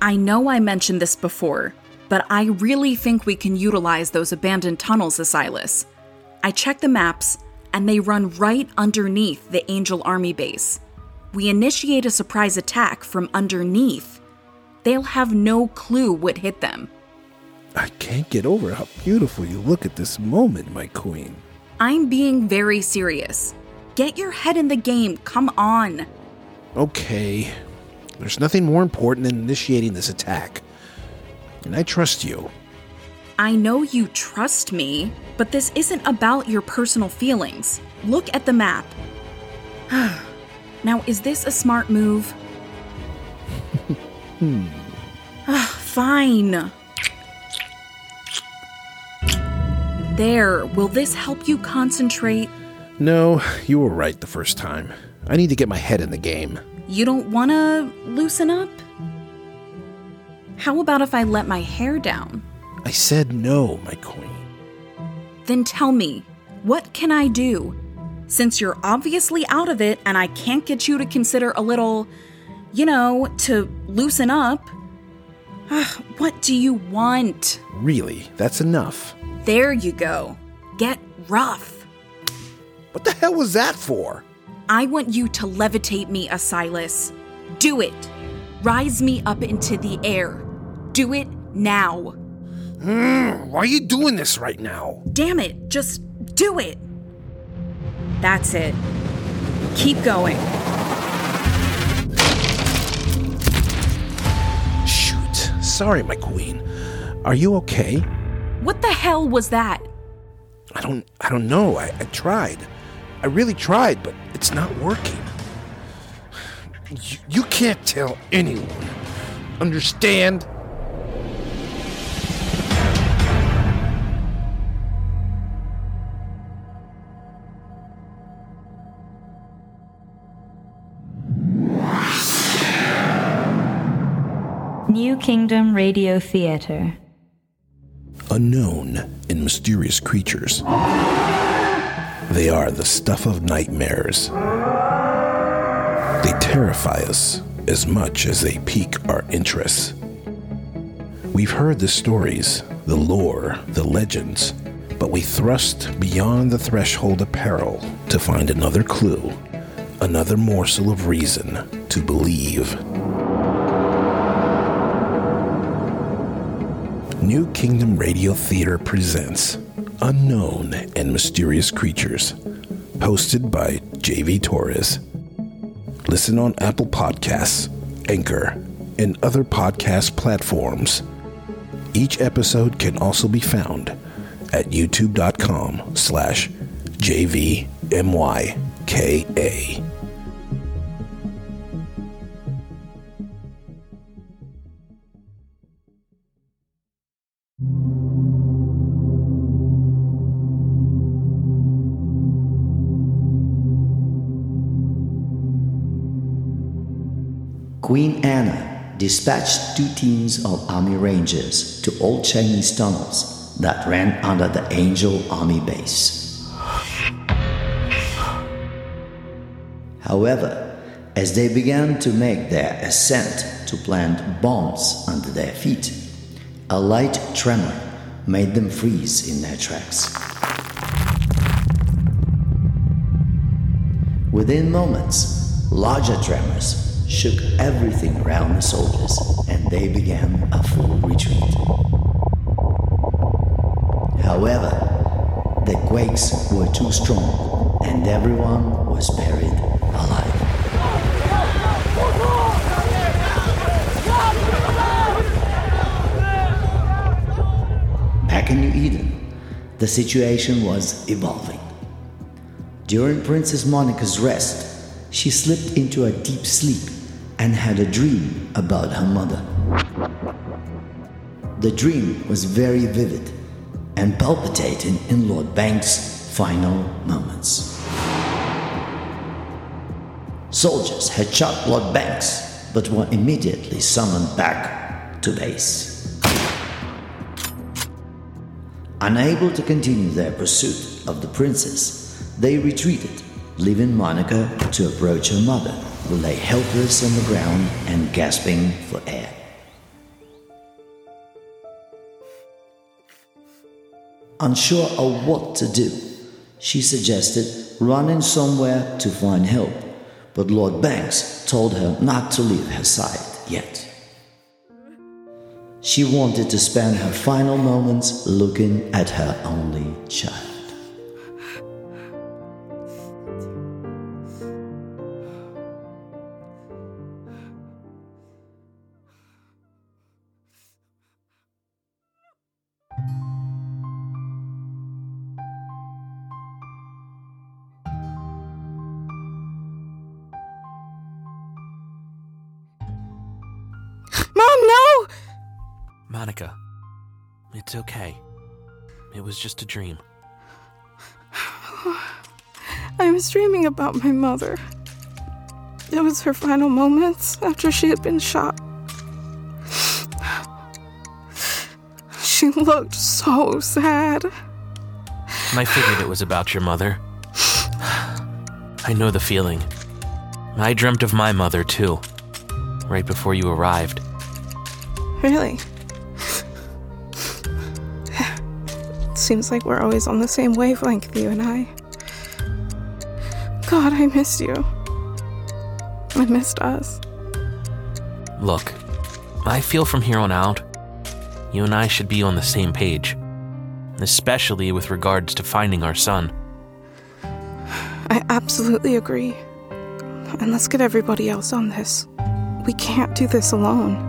I know I mentioned this before, but I really think we can utilize those abandoned tunnels, Asilas. I checked the maps, and they run right underneath the Angel Army base. We initiate a surprise attack from underneath. They'll have no clue what hit them. I can't get over how beautiful you look at this moment, my queen. I'm being very serious. Get your head in the game, come on. Okay. There's nothing more important than initiating this attack. And I trust you. I know you trust me, but this isn't about your personal feelings. Look at the map. now, is this a smart move? Hmm. Fine. There, will this help you concentrate? No, you were right the first time. I need to get my head in the game. You don't want to loosen up? How about if I let my hair down? I said no, my queen. Then tell me, what can I do? Since you're obviously out of it and I can't get you to consider a little, you know, to loosen up, what do you want? Really, that's enough. There you go. Get rough. What the hell was that for? I want you to levitate me, Asilas. Do it. Rise me up into the air. Do it now. Mm, why are you doing this right now? Damn it, just do it. That's it. Keep going. Shoot. Sorry, my queen. Are you okay? What the hell was that? I don't I don't know. I, I tried. I really tried, but it's not working. You, you can't tell anyone. Understand? New Kingdom Radio Theater. Unknown and mysterious creatures. They are the stuff of nightmares. They terrify us as much as they pique our interest. We've heard the stories, the lore, the legends, but we thrust beyond the threshold of peril to find another clue, another morsel of reason to believe. New Kingdom Radio Theater presents Unknown and Mysterious Creatures, hosted by JV Torres. Listen on Apple Podcasts, Anchor, and other podcast platforms. Each episode can also be found at youtube.com slash jvmyka. Queen Ana dispatched two teams of army rangers to old Chinese tunnels that ran under the Angel Army base. However, as they began to make their ascent to plant bombs under their feet, a light tremor made them freeze in their tracks. Within moments, larger tremors shook everything around the soldiers, and they began a full retreat. However, the quakes were too strong, and everyone was buried alive. Back in New Eden, the situation was evolving. During Princess Monica's rest, she slipped into a deep sleep and had a dream about her mother. The dream was very vivid and palpitating in Lord Banks' final moments. Soldiers had shot Lord Banks but were immediately summoned back to base. Unable to continue their pursuit of the princess, they retreated, leaving Monica to approach her mother, who lay helpless on the ground and gasping for air. Unsure of what to do, she suggested running somewhere to find help, but Lord Banks told her not to leave her side yet. She wanted to spend her final moments looking at her only child. Monica, it's okay. It was just a dream. I was dreaming about my mother. It was her final moments after she had been shot. She looked so sad. I figured it was about your mother. I know the feeling. I dreamt of my mother, too, right before you arrived. Really? Seems like we're always on the same wavelength, you and I. God, I missed you. I missed us. Look, I feel from here on out, you and I should be on the same page, especially with regards to finding our son. I absolutely agree. And let's get everybody else on this. We can't do this alone.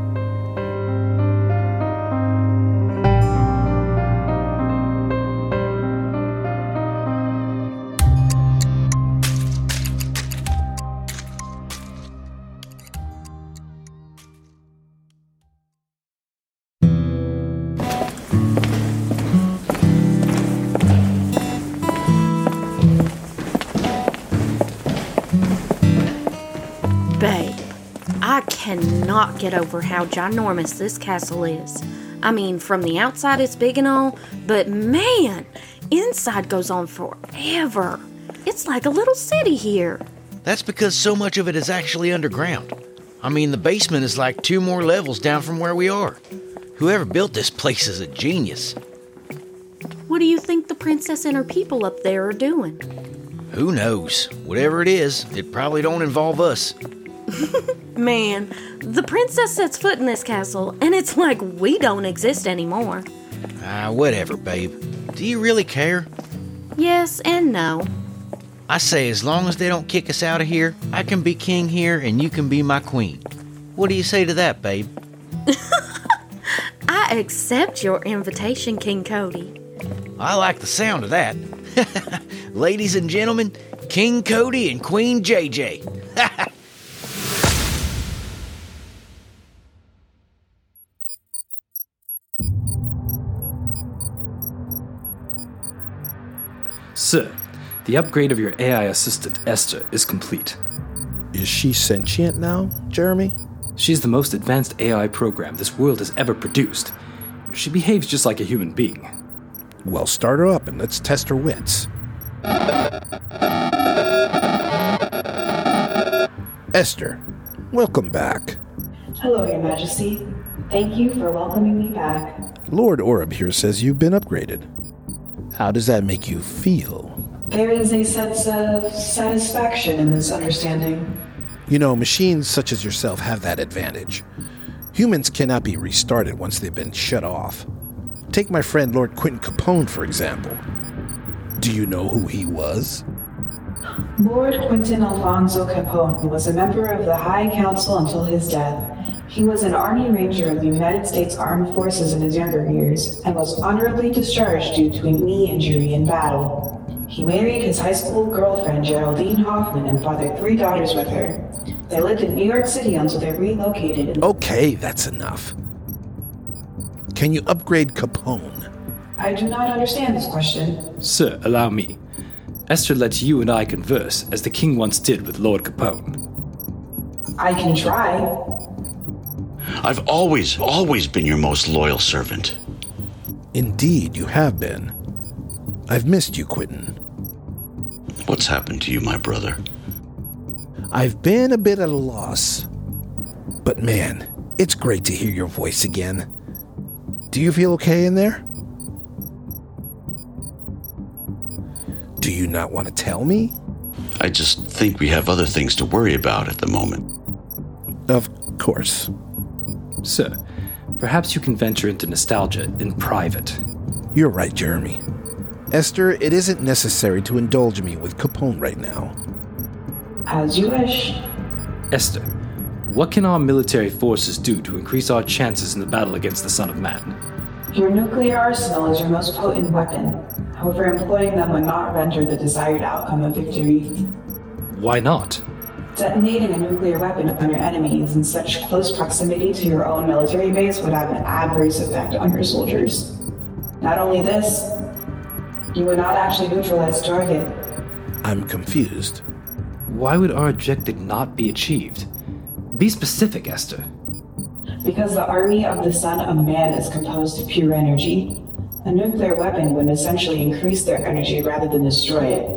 Cannot get over how ginormous this castle is. I mean, from the outside it's big and all, but man, inside goes on forever. It's like a little city here. That's because so much of it is actually underground. I mean, the basement is like two more levels down from where we are. Whoever built this place is a genius. What do you think the princess and her people up there are doing? Who knows? Whatever it is, it probably don't involve us. Man, the princess sets foot in this castle, and it's like we don't exist anymore. Ah, whatever, babe. Do you really care? Yes and no. I say, as long as they don't kick us out of here, I can be king here and you can be my queen. What do you say to that, babe? I accept your invitation, King Cody. I like the sound of that. Ladies and gentlemen, King Cody and Queen JJ. The upgrade of your AI assistant, Esther, is complete. Is she sentient now, Jeremy? She's the most advanced AI program this world has ever produced. She behaves just like a human being. Well, start her up and let's test her wits. Esther, welcome back. Hello, Your Majesty. Thank you for welcoming me back. Lord Oreb here says you've been upgraded. How does that make you feel? There is a sense of satisfaction in this understanding. You know, machines such as yourself have that advantage. Humans cannot be restarted once they've been shut off. Take my friend Lord Quentin Capone, for example. Do you know who he was? Lord Quentin Alfonso Capone was a member of the High Council until his death. He was an Army Ranger of the United States Armed Forces in his younger years and was honorably discharged due to a knee injury in battle. He married his high school girlfriend Geraldine Hoffman and fathered three daughters with her. They lived in New York City until they relocated. In- Okay, that's enough. Can you upgrade Capone? I do not understand this question. Sir, allow me. Esther lets you and I converse, as the king once did with Lord Capone. I can try. I've always, always been your most loyal servant. Indeed, you have been. I've missed you, Quentin. What's happened to you, my brother? I've been a bit at a loss. But man, it's great to hear your voice again. Do you feel okay in there? Do you not want to tell me? I just think we have other things to worry about at the moment. Of course. Sir, perhaps you can venture into nostalgia in private. You're right, Jeremy. Esther, it isn't necessary to indulge me with Capone right now. As you wish. Esther, what can our military forces do to increase our chances in the battle against the Son of Man? Your nuclear arsenal is your most potent weapon. However, employing them would not render the desired outcome of victory. Why not? Detonating a nuclear weapon upon your enemies in such close proximity to your own military base would have an adverse effect on your soldiers. Not only this, you were not actually neutralized the target. I'm confused. Why would our objective not be achieved? Be specific, Esther. Because the army of the Son of Man is composed of pure energy, a nuclear weapon would essentially increase their energy rather than destroy it.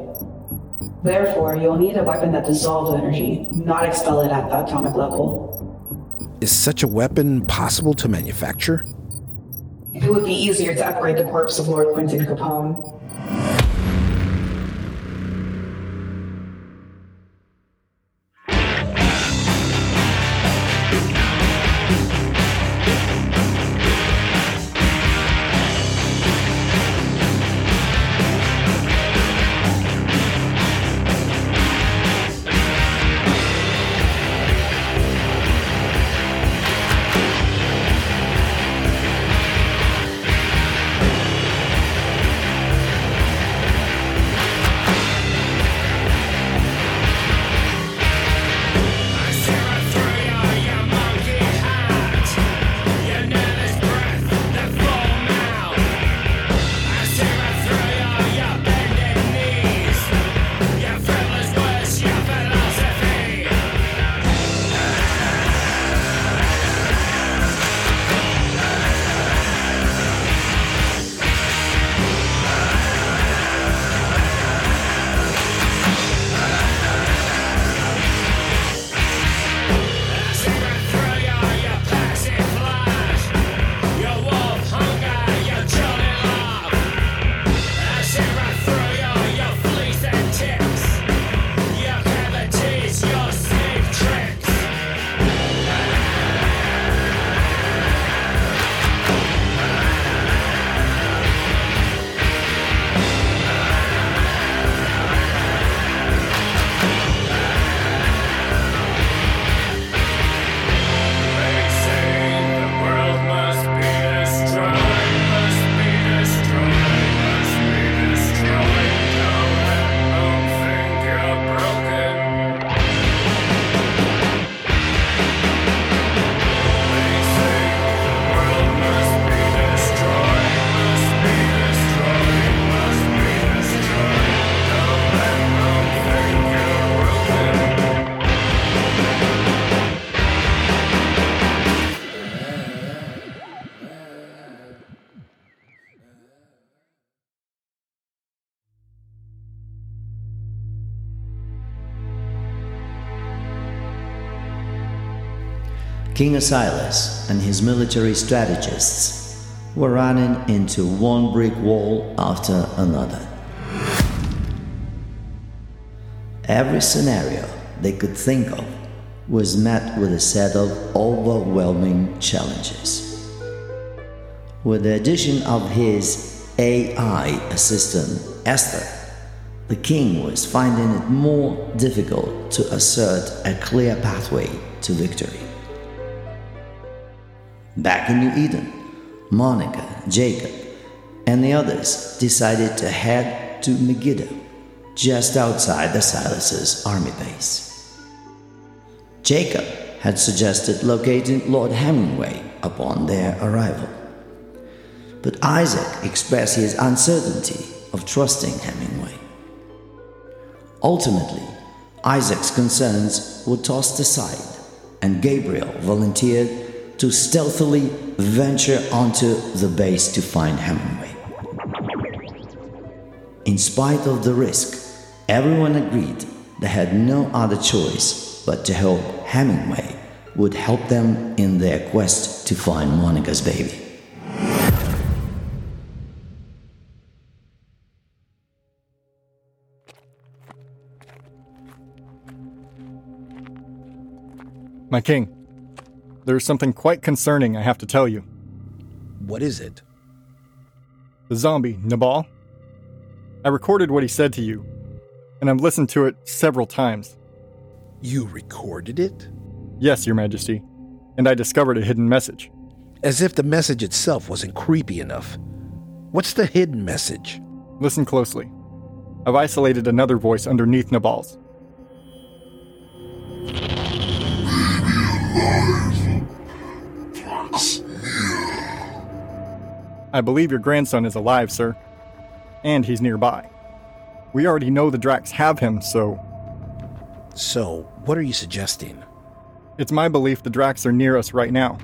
Therefore, you'll need a weapon that dissolves energy, not expel it at the atomic level. Is such a weapon possible to manufacture? It would be easier to upgrade the corpse of Lord Quentin Capone. King Asilas and his military strategists were running into one brick wall after another. Every scenario they could think of was met with a set of overwhelming challenges. With the addition of his AI assistant, Esther, the king was finding it more difficult to assert a clear pathway to victory. Back in New Eden, Monica, Jacob, and the others decided to head to Megiddo, just outside Asilas's army base. Jacob had suggested locating Lord Hemingway upon their arrival. But Isaac expressed his uncertainty of trusting Hemingway. Ultimately, Isaac's concerns were tossed aside, and Gabriel volunteered to stealthily venture onto the base to find Hemingway. In spite of the risk, everyone agreed they had no other choice but to hope Hemingway would help them in their quest to find Monica's baby. My king there's something quite concerning I have to tell you. What is it? The zombie, Nabal. I recorded what he said to you, and I've listened to it several times. You recorded it? Yes, Your Majesty, and I discovered a hidden message. As if the message itself wasn't creepy enough. What's the hidden message? Listen closely. I've isolated another voice underneath Nabal's. I believe your grandson is alive, sir. And he's nearby. We already know the Drax have him, so. So, what are you suggesting? It's my belief the Drax are near us right now.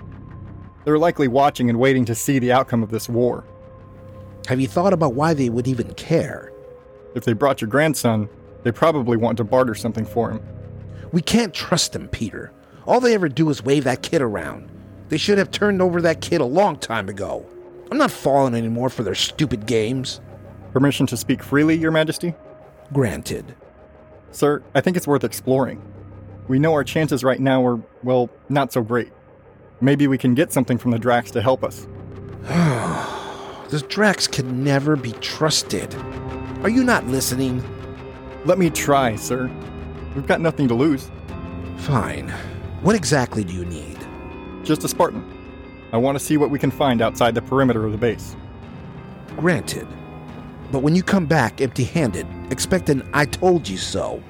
They're likely watching and waiting to see the outcome of this war. Have you thought about why they would even care? If they brought your grandson, they probably want to barter something for him. We can't trust them, Peter. All they ever do is wave that kid around. They should have turned over that kid a long time ago. I'm not falling anymore for their stupid games. Permission to speak freely, Your Majesty? Granted. Sir, I think it's worth exploring. We know our chances right now are, well, not so great. Maybe we can get something from the Drax to help us. the Drax can never be trusted. Are you not listening? Let me try, sir. We've got nothing to lose. Fine. What exactly do you need? Just a Spartan. I want to see what we can find outside the perimeter of the base. Granted. But when you come back empty handed, expect an I told you so.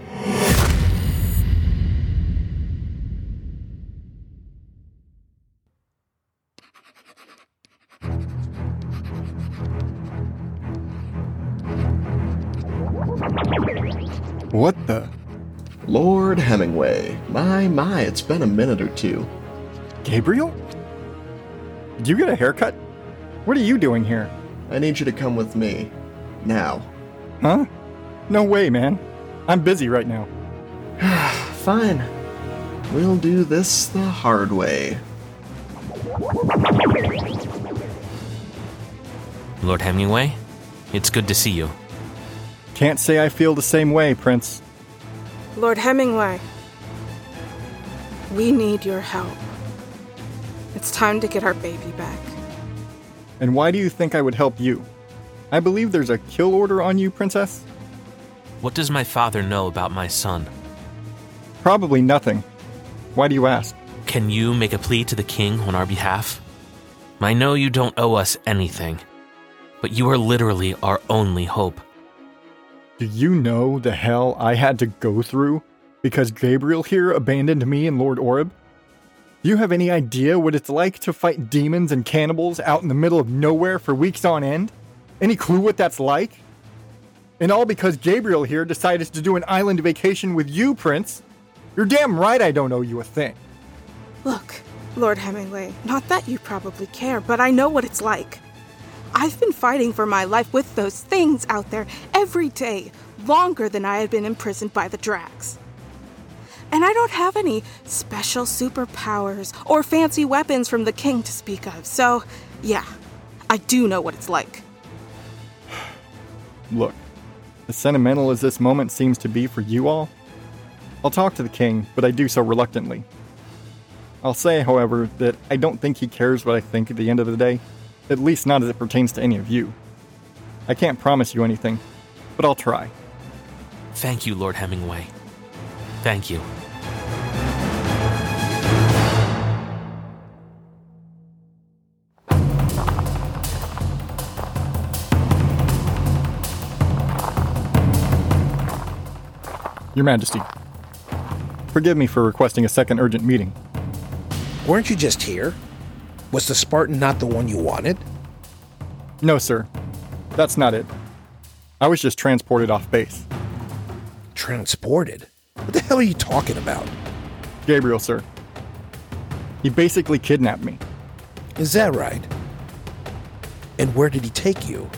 What the? Lord Hemingway. My, my, it's been a minute or two. Gabriel? Did you get a haircut? What are you doing here? I need you to come with me. Now. Huh? No way, man. I'm busy right now. Fine. We'll do this the hard way. Lord Hemingway, it's good to see you. Can't say I feel the same way, Prince. Lord Hemingway, we need your help. It's time to get our baby back. And why do you think I would help you? I believe there's a kill order on you, Princess. What does my father know about my son? Probably nothing. Why do you ask? Can you make a plea to the king on our behalf? I know you don't owe us anything, but you are literally our only hope. Do you know the hell I had to go through because Gabriel here abandoned me and Lord Oreb? You have any idea what it's like to fight demons and cannibals out in the middle of nowhere for weeks on end? Any clue what that's like? And all because Gabriel here decided to do an island vacation with you, Prince. You're damn right I don't owe you a thing. Look, Lord Hemingway, not that you probably care, but I know what it's like. I've been fighting for my life with those things out there every day, longer than I had been imprisoned by the Drax. And I don't have any special superpowers or fancy weapons from the king to speak of, so yeah, I do know what it's like. Look, as sentimental as this moment seems to be for you all, I'll talk to the king, but I do so reluctantly. I'll say, however, that I don't think he cares what I think at the end of the day, at least not as it pertains to any of you. I can't promise you anything, but I'll try. Thank you, Lord Hemingway. Thank you. Your Majesty, forgive me for requesting a second urgent meeting. Weren't you just here? Was the Spartan not the one you wanted? No, sir. That's not it. I was just transported off base. Transported? What the hell are you talking about? Gabriel, sir. He basically kidnapped me. Is that right? And where did he take you?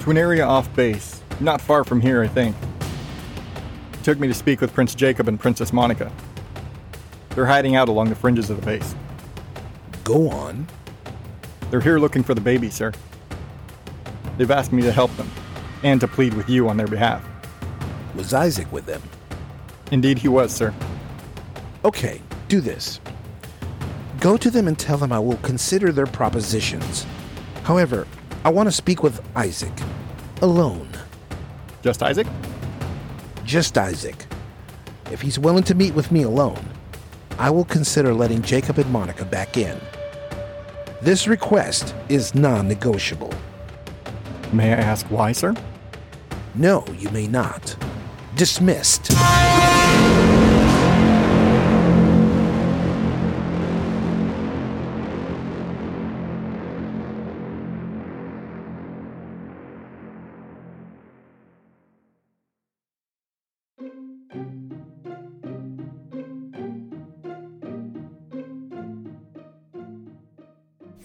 To an area off base, not far from here, I think. He took me to speak with Prince Jacob and Princess Monica. They're hiding out along the fringes of the base. Go on. They're here looking for the baby, sir. They've asked me to help them, and to plead with you on their behalf. Was Isaac with them? Indeed, he was, sir. Okay, do this. Go to them and tell them I will consider their propositions. However, I want to speak with Isaac. Alone. Just Isaac? Just Isaac. If he's willing to meet with me alone, I will consider letting Jacob and Monica back in. This request is non negotiable. May I ask why, sir? No, you may not. Dismissed.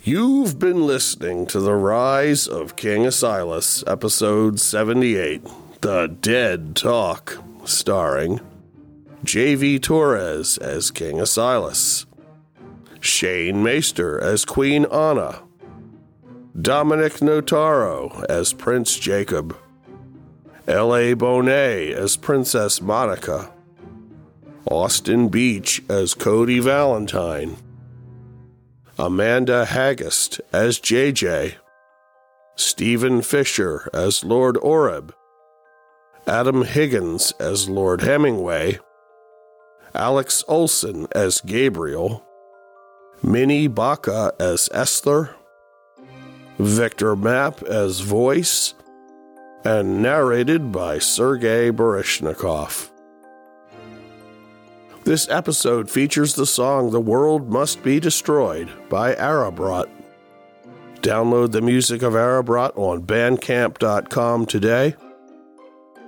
You've been listening to The Rise of King Asilas, Episode 78 The Dead Talk, starring J.V. Torres as King Asilas, Shane Maester as Queen Ana, Dominic Notaro as Prince Jacob, L.A. Bonet as Princess Monica, Austin Beach as Cody Valentine. Amanda Haggist as JJ, Stephen Fisher as Lord Oreb, Adam Higgins as Lord Hemingway, Alex Olson as Gabriel, Minnie Baca as Esther, Victor Mapp as Voice, and narrated by Sergei Barishnikov. This episode features the song The World Must Be Destroyed by Arabrot. Download the music of Arabrot on bandcamp.com today.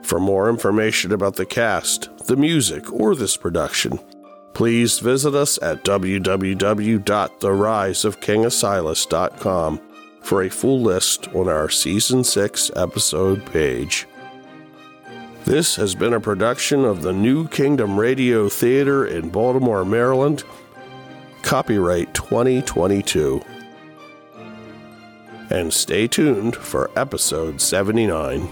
For more information about the cast, the music, or this production, please visit us at www.theriseofkingasilas.com for a full list on our Season 6 episode page. This has been a production of the New Kingdom Radio Theater in Baltimore, Maryland. Copyright 2022. And stay tuned for episode 79.